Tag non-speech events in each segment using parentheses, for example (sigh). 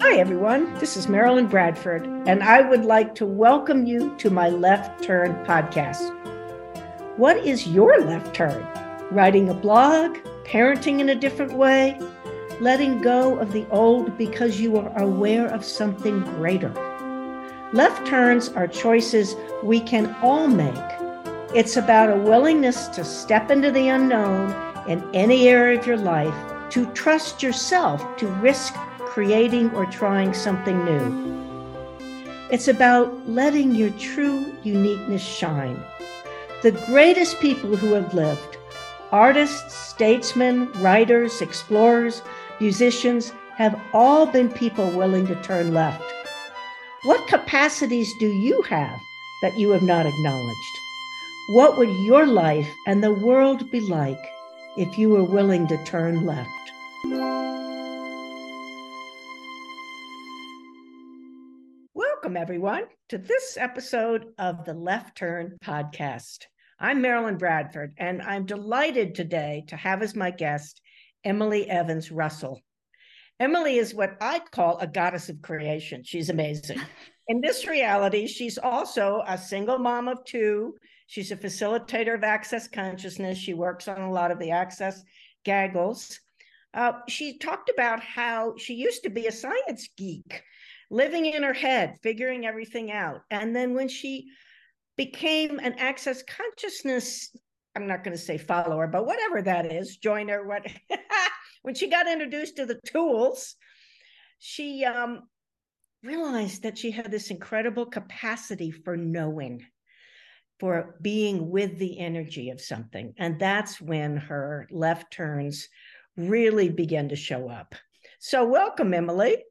Hi, everyone. This is Marilyn Bradford, and I would like to welcome you to my Left Turn podcast. What is your left turn? Writing a blog, parenting in a different way, letting go of the old because you are aware of something greater. Left turns are choices we can all make. It's about a willingness to step into the unknown in any area of your life, to trust yourself, to risk creating or trying something new. It's about letting your true uniqueness shine. The greatest people who have lived artists, statesmen, writers, explorers, musicians have all been people willing to turn left. What capacities do you have that you have not acknowledged? What would your life and the world be like if you were willing to turn left? Welcome, everyone, to this episode of the Left Turn podcast. I'm Marilyn Bradford, and I'm delighted today to have as my guest Emily Evans Russell. Emily is what I call a goddess of creation. She's amazing. (laughs) In this reality, she's also a single mom of two. She's a facilitator of access consciousness. She works on a lot of the access gaggles. Uh, she talked about how she used to be a science geek, living in her head, figuring everything out. And then when she became an access consciousness, I'm not going to say follower, but whatever that is, joiner, what (laughs) when she got introduced to the tools, she um, realized that she had this incredible capacity for knowing, for being with the energy of something. And that's when her left turns really began to show up. So, welcome, Emily.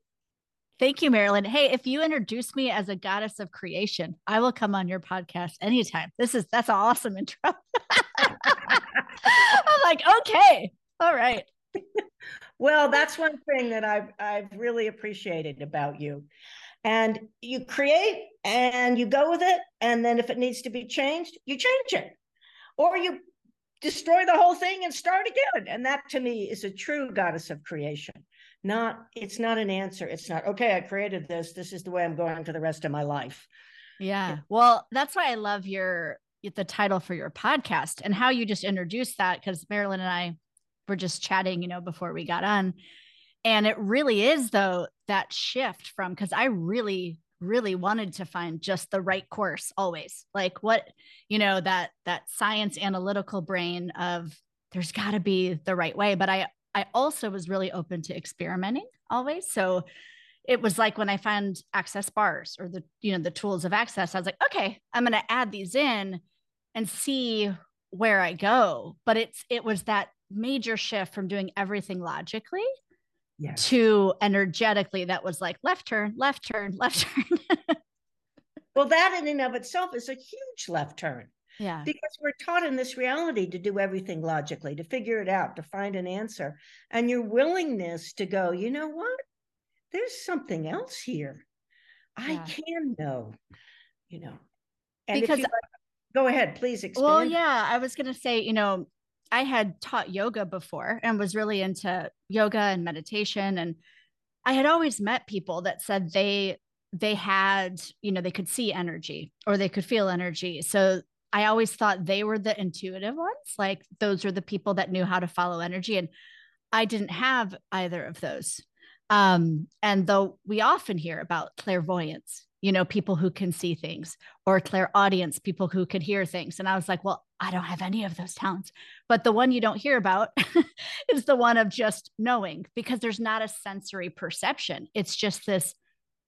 Thank you, Marilyn. Hey, if you introduce me as a goddess of creation, I will come on your podcast anytime. This is that's an awesome (laughs) intro. I'm like, okay, all right. (laughs) well, that's one thing that I've I've really appreciated about you. And you create and you go with it. And then if it needs to be changed, you change it. Or you destroy the whole thing and start again. And that to me is a true goddess of creation. Not, it's not an answer. It's not, okay, I created this. This is the way I'm going for the rest of my life. Yeah. Well, that's why I love your the title for your podcast and how you just introduced that because Marilyn and I were just chatting, you know, before we got on. And it really is though that shift from because I really really wanted to find just the right course always. Like what you know that that science analytical brain of there's got to be the right way. But i i also was really open to experimenting always. So it was like when i found access bars or the you know the tools of access i was like okay i'm going to add these in and see where i go. But it's it was that major shift from doing everything logically yes. to energetically that was like left turn, left turn, left turn. (laughs) well, that in and of itself is a huge left turn. Yeah. Because we're taught in this reality to do everything logically, to figure it out, to find an answer. And your willingness to go, you know what? There's something else here. I can know, you know. And because, like, go ahead, please expand. Well, yeah, I was going to say, you know, I had taught yoga before and was really into yoga and meditation and I had always met people that said they they had, you know, they could see energy or they could feel energy. So I always thought they were the intuitive ones, like those are the people that knew how to follow energy and I didn't have either of those. Um, and though we often hear about clairvoyance, you know, people who can see things or clairaudience, people who could hear things. And I was like, well, I don't have any of those talents. But the one you don't hear about (laughs) is the one of just knowing because there's not a sensory perception. It's just this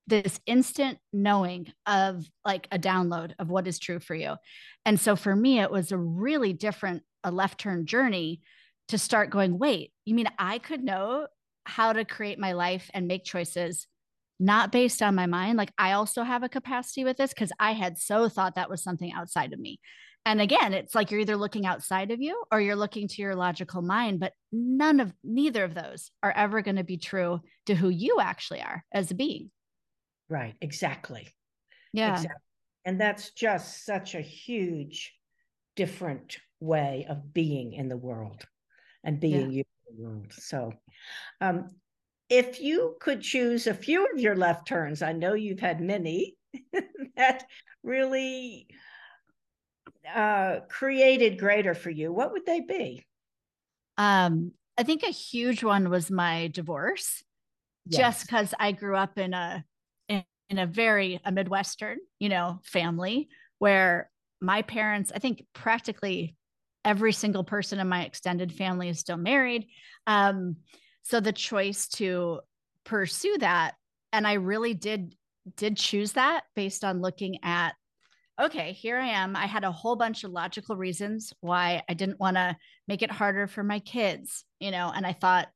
this instant knowing of like a download of what is true for you. And so for me it was a really different a left turn journey to start going, wait, you mean I could know how to create my life and make choices not based on my mind. Like I also have a capacity with this because I had so thought that was something outside of me. And again, it's like you're either looking outside of you or you're looking to your logical mind, but none of neither of those are ever going to be true to who you actually are as a being. Right, exactly. Yeah. Exactly. And that's just such a huge different way of being in the world and being yeah. you in the world. So um if you could choose a few of your left turns, I know you've had many (laughs) that really uh, created greater for you, what would they be? Um, I think a huge one was my divorce, yes. just because I grew up in a in, in a very a Midwestern, you know, family where my parents, I think practically every single person in my extended family is still married. Um, so the choice to pursue that, and I really did did choose that based on looking at okay, here I am. I had a whole bunch of logical reasons why I didn't want to make it harder for my kids, you know, and I thought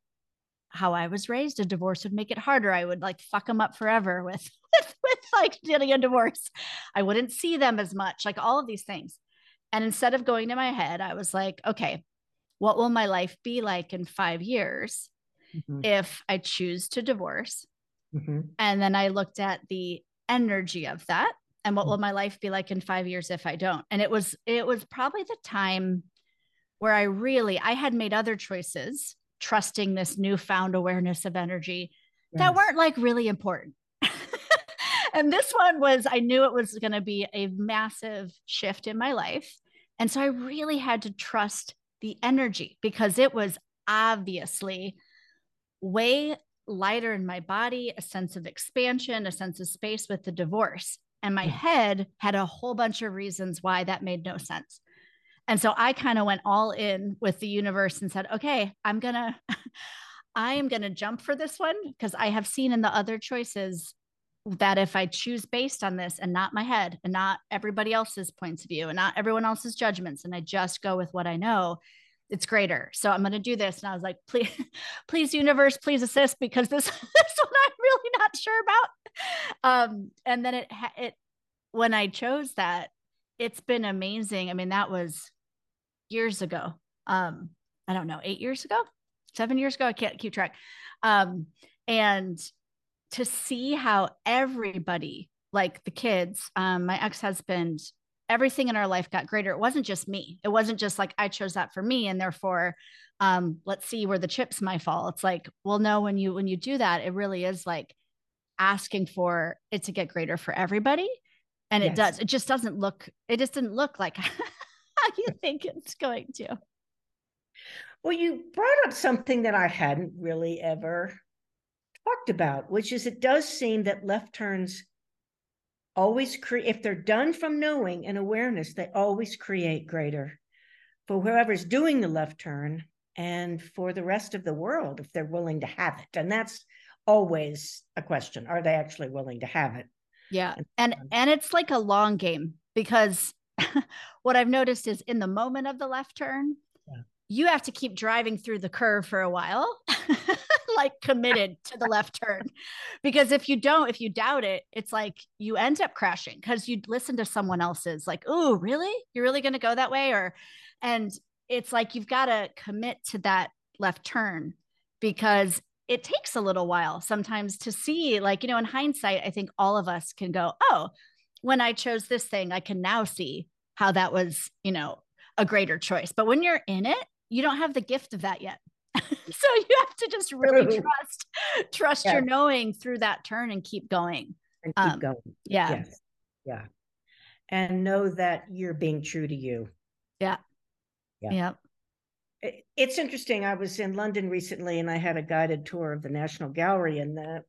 how I was raised, a divorce would make it harder. I would like fuck them up forever (laughs) with, with, with like getting a divorce. I wouldn't see them as much, like all of these things. And instead of going to my head, I was like, okay, what will my life be like in five years mm-hmm. if I choose to divorce? Mm-hmm. And then I looked at the energy of that and what will mm. my life be like in 5 years if I don't and it was it was probably the time where I really I had made other choices trusting this newfound awareness of energy yes. that weren't like really important (laughs) and this one was I knew it was going to be a massive shift in my life and so I really had to trust the energy because it was obviously way lighter in my body, a sense of expansion, a sense of space with the divorce. And my hmm. head had a whole bunch of reasons why that made no sense. And so I kind of went all in with the universe and said, okay, I'm going (laughs) to, I am going to jump for this one because I have seen in the other choices that if I choose based on this and not my head and not everybody else's points of view and not everyone else's judgments, and I just go with what I know, it's greater. So I'm going to do this. And I was like, please, (laughs) please, universe, please assist because this, (laughs) this one I'm really not sure about. Um, and then it, it, when I chose that, it's been amazing. I mean, that was years ago. Um, I don't know, eight years ago, seven years ago. I can't keep track. Um, and to see how everybody, like the kids, um, my ex husband, everything in our life got greater. It wasn't just me. It wasn't just like I chose that for me and therefore um let's see where the chips might fall. It's like, well no, when you when you do that, it really is like asking for it to get greater for everybody. And yes. it does. It just doesn't look it just didn't look like (laughs) how you think it's going to. Well, you brought up something that I hadn't really ever talked about, which is it does seem that left turns always create if they're done from knowing and awareness they always create greater for whoever's doing the left turn and for the rest of the world if they're willing to have it. And that's always a question. Are they actually willing to have it? Yeah. And and it's like a long game because (laughs) what i've noticed is in the moment of the left turn. You have to keep driving through the curve for a while (laughs) like committed to the left turn. Because if you don't if you doubt it it's like you end up crashing because you listen to someone else's like oh really? You're really going to go that way? Or and it's like you've got to commit to that left turn because it takes a little while sometimes to see like you know in hindsight i think all of us can go oh when i chose this thing i can now see how that was you know a greater choice. But when you're in it you don't have the gift of that yet. (laughs) So you have to just really (laughs) trust trust your knowing through that turn and keep going. And keep um, going. yeah. Yes. yeah. And know that you're being true to you. Yeah. Yeah. It's interesting i was in london recently and i had a guided tour of the national gallery and the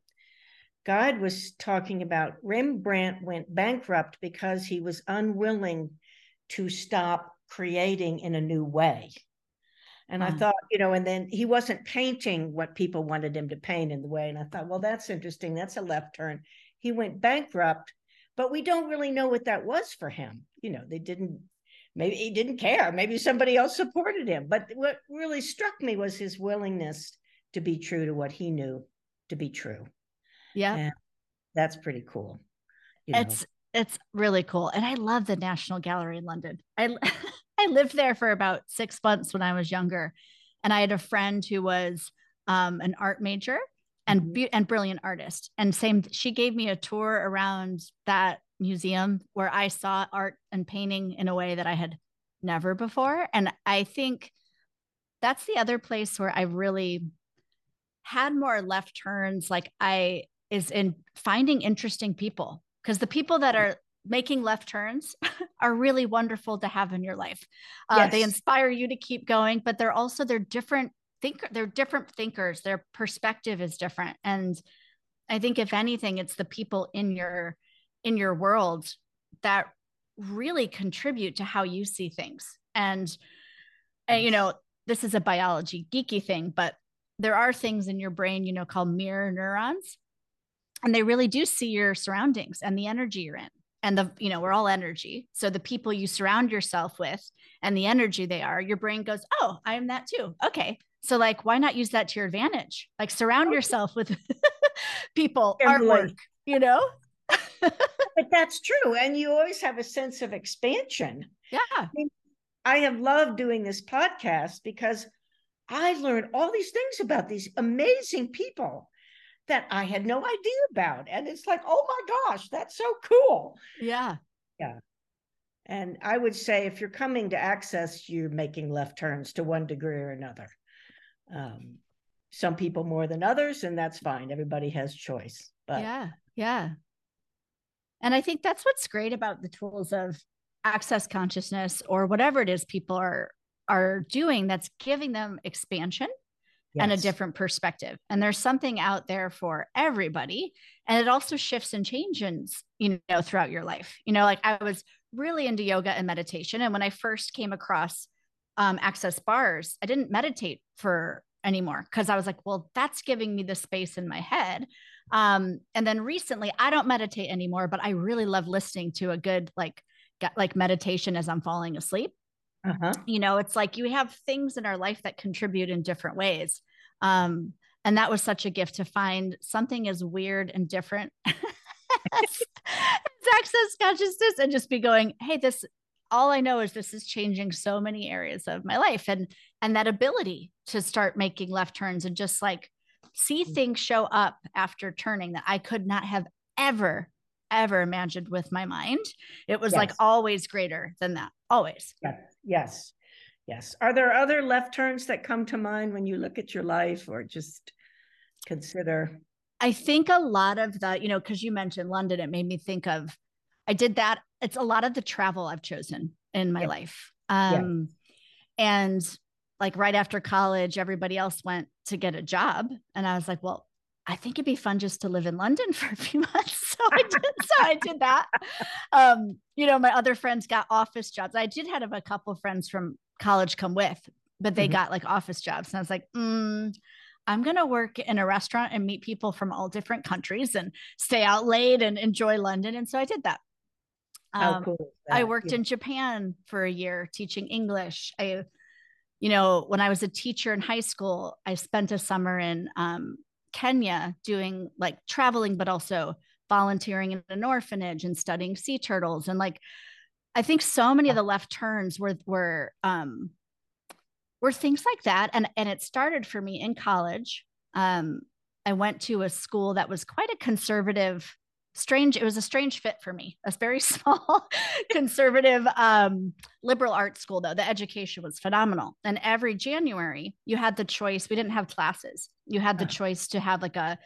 guide was talking about rembrandt went bankrupt because he was unwilling to stop creating in a new way and I thought, you know, and then he wasn't painting what people wanted him to paint in the way. And I thought, well, that's interesting. That's a left turn. He went bankrupt, but we don't really know what that was for him. You know, they didn't, maybe he didn't care. Maybe somebody else supported him. But what really struck me was his willingness to be true to what he knew to be true. Yeah. And that's pretty cool. You know? It's, it's really cool. And I love the National Gallery in London. I (laughs) I lived there for about six months when I was younger, and I had a friend who was um, an art major and mm-hmm. and brilliant artist. And same, she gave me a tour around that museum where I saw art and painting in a way that I had never before. And I think that's the other place where I really had more left turns like I is in finding interesting people because the people that are making left turns (laughs) are really wonderful to have in your life. Uh, yes. They inspire you to keep going, but they're also they're different thinker. They're different thinkers. Their perspective is different, and I think if anything, it's the people in your in your world that really contribute to how you see things. And, and you know, this is a biology geeky thing, but there are things in your brain, you know, called mirror neurons and they really do see your surroundings and the energy you're in and the you know we're all energy. So the people you surround yourself with and the energy they are your brain goes oh i am that too. Okay. So like why not use that to your advantage? Like surround okay. yourself with (laughs) people artwork you know? (laughs) But that's true and you always have a sense of expansion. Yeah. I, mean, I have loved doing this podcast because i learned all these things about these amazing people that I had no idea about. And it's like, oh my gosh, that's so cool. Yeah. Yeah. And I would say if you're coming to access, you're making left turns to one degree or another. Um, some people more than others, and that's fine. Everybody has choice. But yeah, yeah. And I think that's what's great about the tools of access consciousness or whatever it is people are are doing that's giving them expansion yes. and a different perspective. And there's something out there for everybody. And it also shifts and changes, you know, throughout your life. You know, like I was really into yoga and meditation. And when I first came across um, access bars, I didn't meditate for anymore because I was like, well, that's giving me the space in my head. Um, and then recently, I don't meditate anymore, but I really love listening to a good like like meditation as I'm falling asleep. Uh-huh. You know, it's like you have things in our life that contribute in different ways. Um, and that was such a gift to find something as weird and different (laughs) as, access consciousness and just be going, hey, this all I know is this is changing so many areas of my life. And and that ability to start making left turns and just like see mm. things show up after turning that I could not have ever ever imagined with my mind. It was yes. like always greater than that. Always. Yes. Yes. Yes. Are there other left turns that come to mind when you look at your life or just consider? I think a lot of the, you know, because you mentioned London, it made me think of, I did that. It's a lot of the travel I've chosen in my life. Um, And like right after college, everybody else went to get a job. And I was like, well, I think it'd be fun just to live in London (laughs) for a few months. So I (laughs) did. so I did that. Um, you know, my other friends got office jobs. I did have a couple friends from college come with, but they mm-hmm. got like office jobs. And I was like, mm, I'm going to work in a restaurant and meet people from all different countries and stay out late and enjoy London. And so I did that. Um, cool that? I worked yeah. in Japan for a year teaching English. I, you know, when I was a teacher in high school, I spent a summer in um, Kenya doing like traveling, but also volunteering in an orphanage and studying sea turtles. And like, I think so many of the left turns were were um, were things like that, and and it started for me in college. Um, I went to a school that was quite a conservative, strange. It was a strange fit for me. A very (laughs) small, conservative, um, liberal arts school. Though the education was phenomenal, and every January you had the choice. We didn't have classes. You had the choice to have like a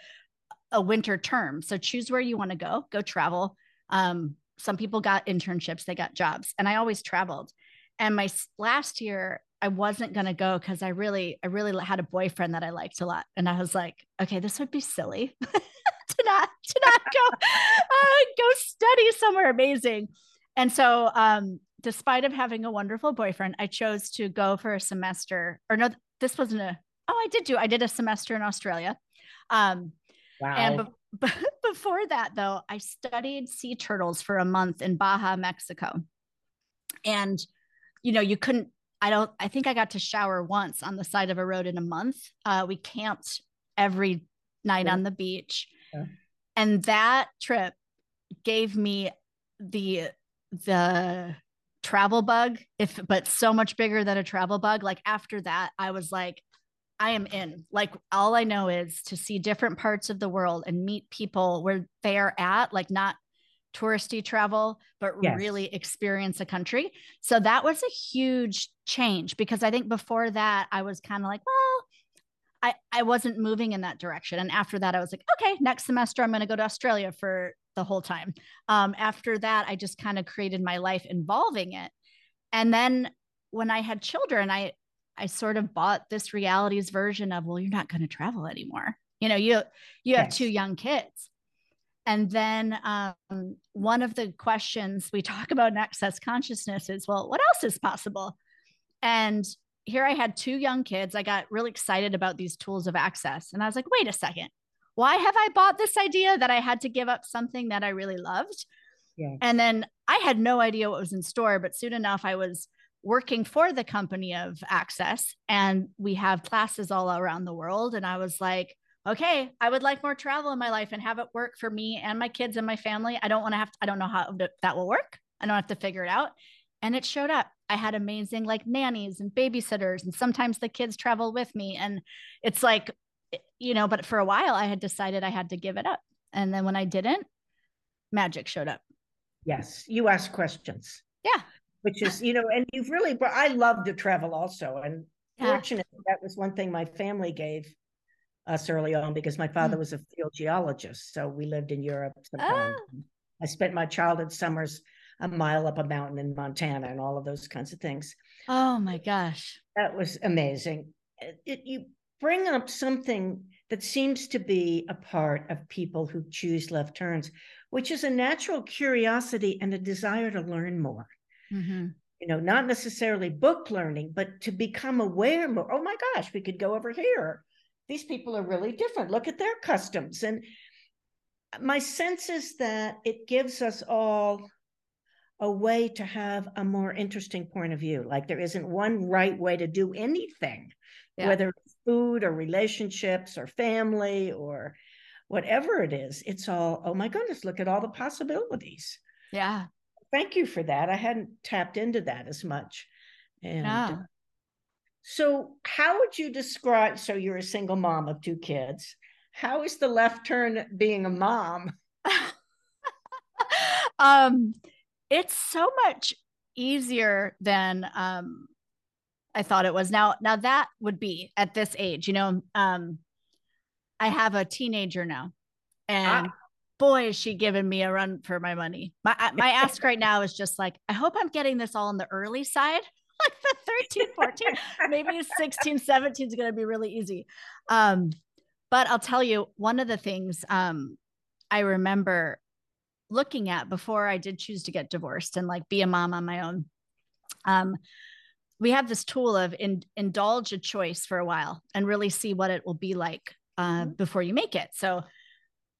a winter term. So choose where you want to go. Go travel. Um, some people got internships, they got jobs, and I always traveled. And my last year, I wasn't going to go because I really, I really had a boyfriend that I liked a lot. And I was like, okay, this would be silly (laughs) (laughs) to not, to not go, uh, go study somewhere amazing. And so, um, despite of having a wonderful boyfriend, I chose to go for a semester or no, this wasn't a, oh, I did do, I did a semester in Australia. Um, wow. And be- (laughs) but before that, though, I studied sea turtles for a month in Baja, Mexico. And, you know, you couldn't, I don't, I think I got to shower once on the side of a road in a month. Uh, we camped every night yeah. on the beach. Yeah. And that trip gave me the, the, travel bug if but so much bigger than a travel bug like after that i was like I am in. Like all I know is to see different parts of the world and meet people where they are at, like not touristy travel, but yes. really experience a country. So that was a huge change because I think before that I was kind of like, well, I, I wasn't moving in that direction. And after that, I was like, okay, next semester, I'm going to go to Australia for the whole time. Um, after that, I just kind of created my life involving it. And then when I had children, I, I sort of bought this realities version of, well, you're not going to travel anymore. You know, you, you have yes. two young kids. And then um, one of the questions we talk about in access consciousness is, well, what else is possible? And here I had two young kids. I got really excited about these tools of access. And I was like, wait a second. Why have I bought this idea that I had to give up something that I really loved? Yeah. And then I had no idea what was in store, but soon enough, I was working for the company of Access and we have classes all around the world. And I was like, okay, I would like more travel in my life and have it work for me and my kids and my family. I don't want to have, to, I don't know how that will work. I don't have to figure it out. And it showed up. I had amazing like nannies and babysitters, and sometimes the kids travel with me. And it's like, you know, but for a while I had decided I had to give it up. And then when I didn't, magic showed up. Yes. You ask questions. Yeah. Which is, you know, and you've really, but I love to travel also. And yeah. fortunately, that was one thing my family gave us early on because my father mm. was a field geologist. So we lived in Europe sometimes. Oh. I spent my childhood summers a mile up a mountain in Montana and all of those kinds of things. Oh my gosh. That was amazing. It, it, you bring up something that seems to be a part of people who choose left turns, which is a natural curiosity and a desire to learn more. Mm-hmm. You know, not necessarily book learning, but to become aware more. Oh my gosh, we could go over here. These people are really different. Look at their customs. And my sense is that it gives us all a way to have a more interesting point of view. Like there isn't one right way to do anything, yeah. whether it's food or relationships or family or whatever it is. It's all, oh my goodness, look at all the possibilities. Yeah. Thank you for that. I hadn't tapped into that as much. And uh, so, how would you describe? So, you're a single mom of two kids. How is the left turn being a mom? (laughs) um, it's so much easier than um I thought it was. Now now that would be at this age, you know, um I have a teenager now. And ah. boy is she giving me a run for my money. My my ask (laughs) right now is just like I hope I'm getting this all on the early side. (laughs) Like the 13, 14, (laughs) maybe 16, 17 is going to be really easy. Um but I'll tell you one of the things um I remember looking at before I did choose to get divorced and like be a mom on my own. Um, we have this tool of in, indulge a choice for a while and really see what it will be like uh, mm-hmm. before you make it. So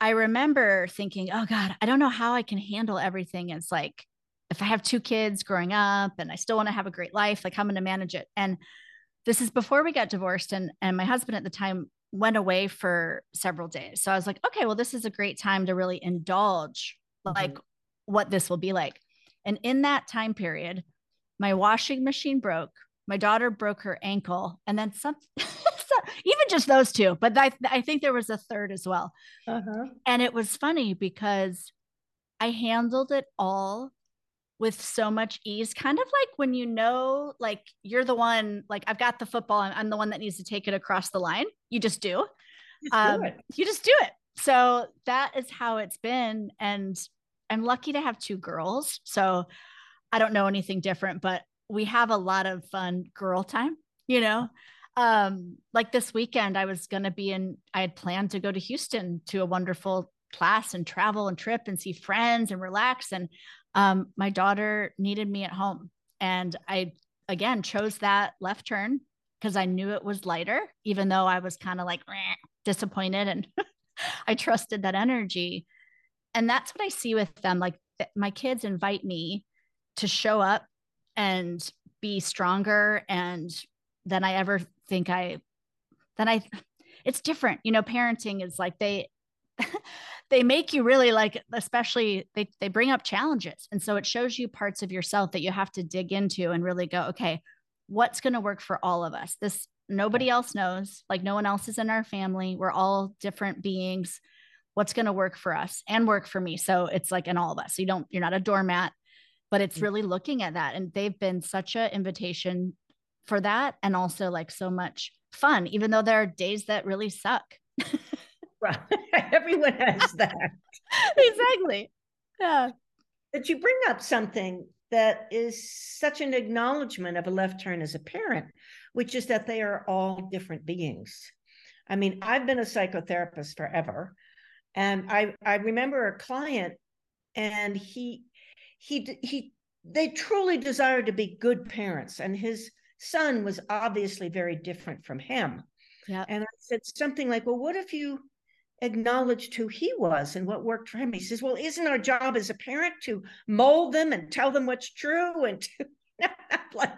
I remember thinking, oh God, I don't know how I can handle everything. It's like if I have two kids growing up and I still want to have a great life, like how am I'm going to manage it. And this is before we got divorced, and and my husband at the time went away for several days. So I was like, okay, well, this is a great time to really indulge like mm-hmm. what this will be like. And in that time period, my washing machine broke. My daughter broke her ankle, and then some, (laughs) even just those two. But I, I think there was a third as well. Uh-huh. And it was funny because I handled it all with so much ease kind of like when you know like you're the one like i've got the football i'm, I'm the one that needs to take it across the line you just do, just um, do you just do it so that is how it's been and I'm lucky to have two girls. So I don't know anything different, but we have a lot of fun girl time, you know. Um, like this weekend, I was gonna be in, I had planned to go to Houston to a wonderful class and travel and trip and see friends and relax. And um, my daughter needed me at home. And I again chose that left turn because I knew it was lighter, even though I was kind of like disappointed and (laughs) I trusted that energy and that's what I see with them. Like my kids invite me to show up and be stronger and than I ever think I then I it's different. You know, parenting is like they (laughs) they make you really like especially they they bring up challenges. And so it shows you parts of yourself that you have to dig into and really go, okay, what's going to work for all of us? This nobody else knows. Like no one else is in our family. We're all different beings what's going to work for us and work for me so it's like in all of us so you don't you're not a doormat but it's mm. really looking at that and they've been such a invitation for that and also like so much fun, even though there are days that really suck. (laughs) right. (laughs) Everyone has (laughs) that. exactly. Yeah. But you bring up something that is such an acknowledgement of a left turn as a parent, which is that they are all different beings. I mean, I've been a psychotherapist forever. And I, I remember a client and he he he they truly desired to be good parents and his son was obviously very different from him. Yeah and i said something like well what if you acknowledged who he was and what worked for him? He says well isn't our job as a parent to mold them and tell them what's true and to (laughs) like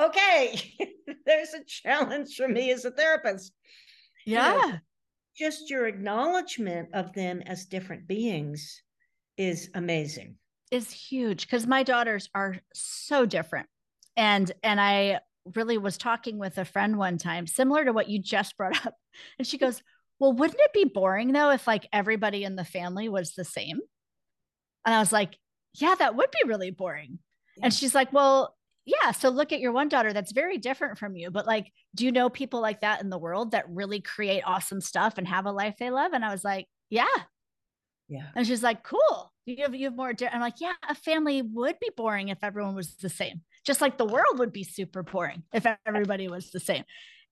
okay (laughs) there's a challenge for me as a therapist. Yeah you know, just your acknowledgement of them as different beings is amazing. Is huge because my daughters are so different. And and i really was talking with a friend one time similar to what you just brought up (laughs) and she goes well wouldn't it be boring though if like everybody in the family was the same? And i was like yeah that would be really boring. Yeah. and she's like well yeah so look at your one daughter that's very different from you but like do you know people like that in the world that really create awesome stuff and have a life they love? And i was like yeah. Yeah. And she's like cool you have you have more i'm like yeah a family would be boring if everyone was the same just like the world would be super boring if everybody was the same.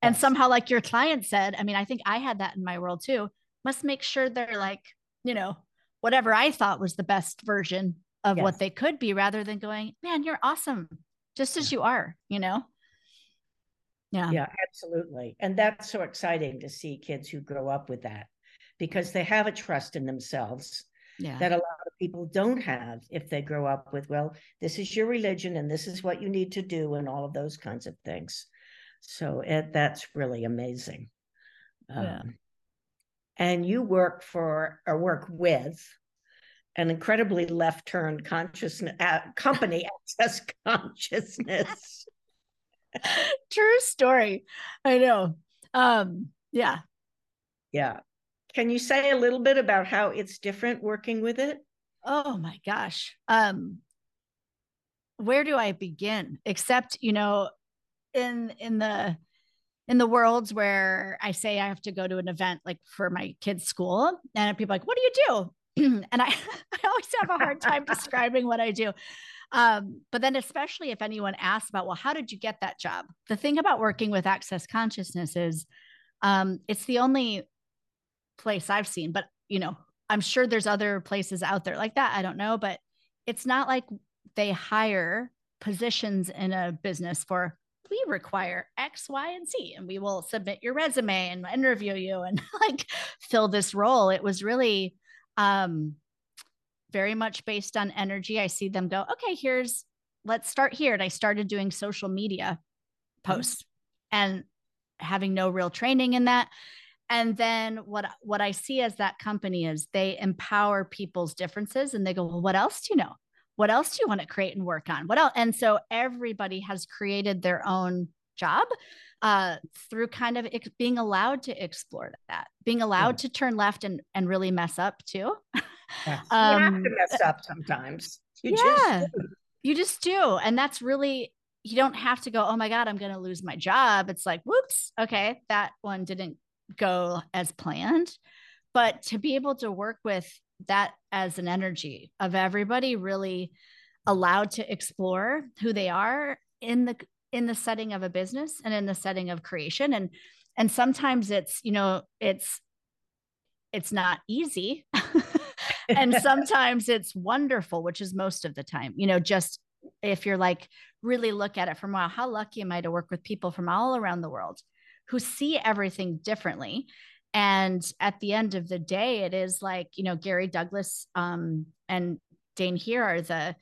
And yes. somehow like your client said i mean i think i had that in my world too must make sure they're like you know whatever i thought was the best version of yes. what they could be rather than going man you're awesome just as you are, you know? Yeah. Yeah, absolutely. And that's so exciting to see kids who grow up with that because they have a trust in themselves yeah. that a lot of people don't have if they grow up with, well, this is your religion and this is what you need to do and all of those kinds of things. So it, that's really amazing. Yeah. Um, and you work for or work with an incredibly left turn consciousness uh, company (laughs) access consciousness. (laughs) True story. I know. Um yeah. Yeah. Can you say a little bit about how it's different working with it? Oh my gosh. Um where do i begin? Except you know in in the in the worlds where I say I have to go to an event like for my kids' school, and people are like, "What do you do?" (clears throat) and I, (laughs) I always have a hard time describing what I do. Um, but then, especially if anyone asks about, well, how did you get that job? The thing about working with Access Consciousness is um, it's the only place I've seen, but you know, I'm sure there's other places out there like that. I don't know, but it's not like they hire positions in a business for we require X, Y, and Z, and we will submit your resume and interview you and (laughs) like fill this role. It was really um, very much based on energy. I see them go, okay, here's, let's start here. And I started doing social media posts mm-hmm. and having no real training in that. And then what what I see as that company is they empower people's differences and they go, well, what else do you know? What else do you want to create and work on? What else? And so everybody has created their own job uh, through kind of ex- being allowed to explore that, being allowed yeah. to turn left and, and really mess up too. Yes. (laughs) um, you have to mess up sometimes. You yeah, just you just do. And that's really, you don't have to go, oh my God, I'm going to lose my job. It's like, whoops, okay, that one didn't go as planned. But to be able to work with that as an energy of everybody really allowed to explore who they are in the in the setting of a business and in the setting of creation. And and sometimes it's you know it's it's not easy. (laughs) And (laughs) sometimes it's wonderful which is most of the time you know just if you're like really look at it from wow how lucky am i to work with people from all around the world who see everything differently. And at the end of the day it is like you know gary douglas um, and Dain Heer are the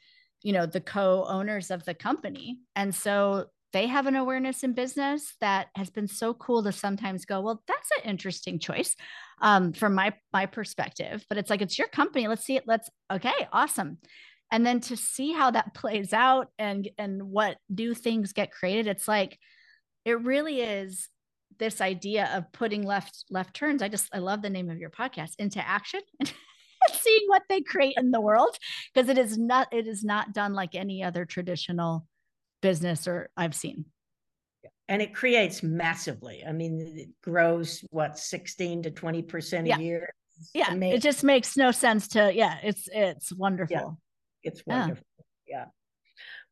you know the co-owners of the company. And so they have an awareness in business that has been so cool to sometimes go, well, that's an interesting choice um, from my my perspective. But it's like it's your company. Let's see it. Let's okay, awesome. And then to see how that (laughs) plays out and and what new things get created, it's like it really is this idea of putting left left turns. I just I love the name of your podcast into action. (laughs) And seeing what they create in the world because it is not it is not done like any other traditional business or I've seen. and it creates massively. I mean, it grows what 16 to 20% Yeah. a year. It's Yeah. amazing. It just makes no sense to, yeah, it's, it's wonderful. It's wonderful. Yeah.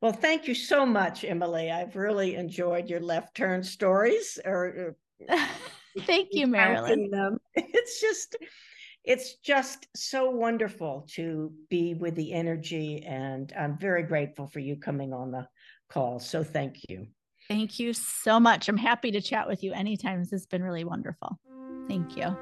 Well, thank you so much, Emily. I've really enjoyed your left turn stories or (laughs) Thank you, Marilyn. them. (laughs) It's just it's just so wonderful to be with the energy and I'm very grateful for you coming on the call. So thank you. Thank you so much. I'm happy to chat with you anytime. This has been really wonderful. Thank you.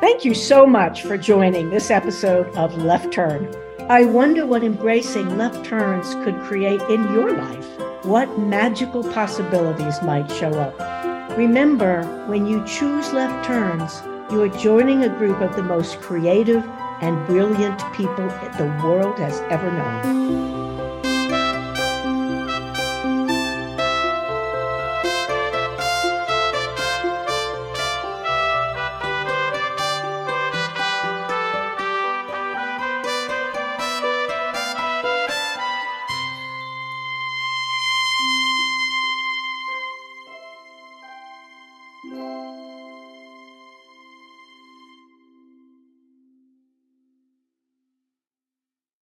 Thank you so much for joining this episode of Left Turn. I wonder what embracing left turns could create in your life. What magical possibilities might show up. Remember, when you choose left turns, you are joining a group of the most creative and brilliant people the world has ever known.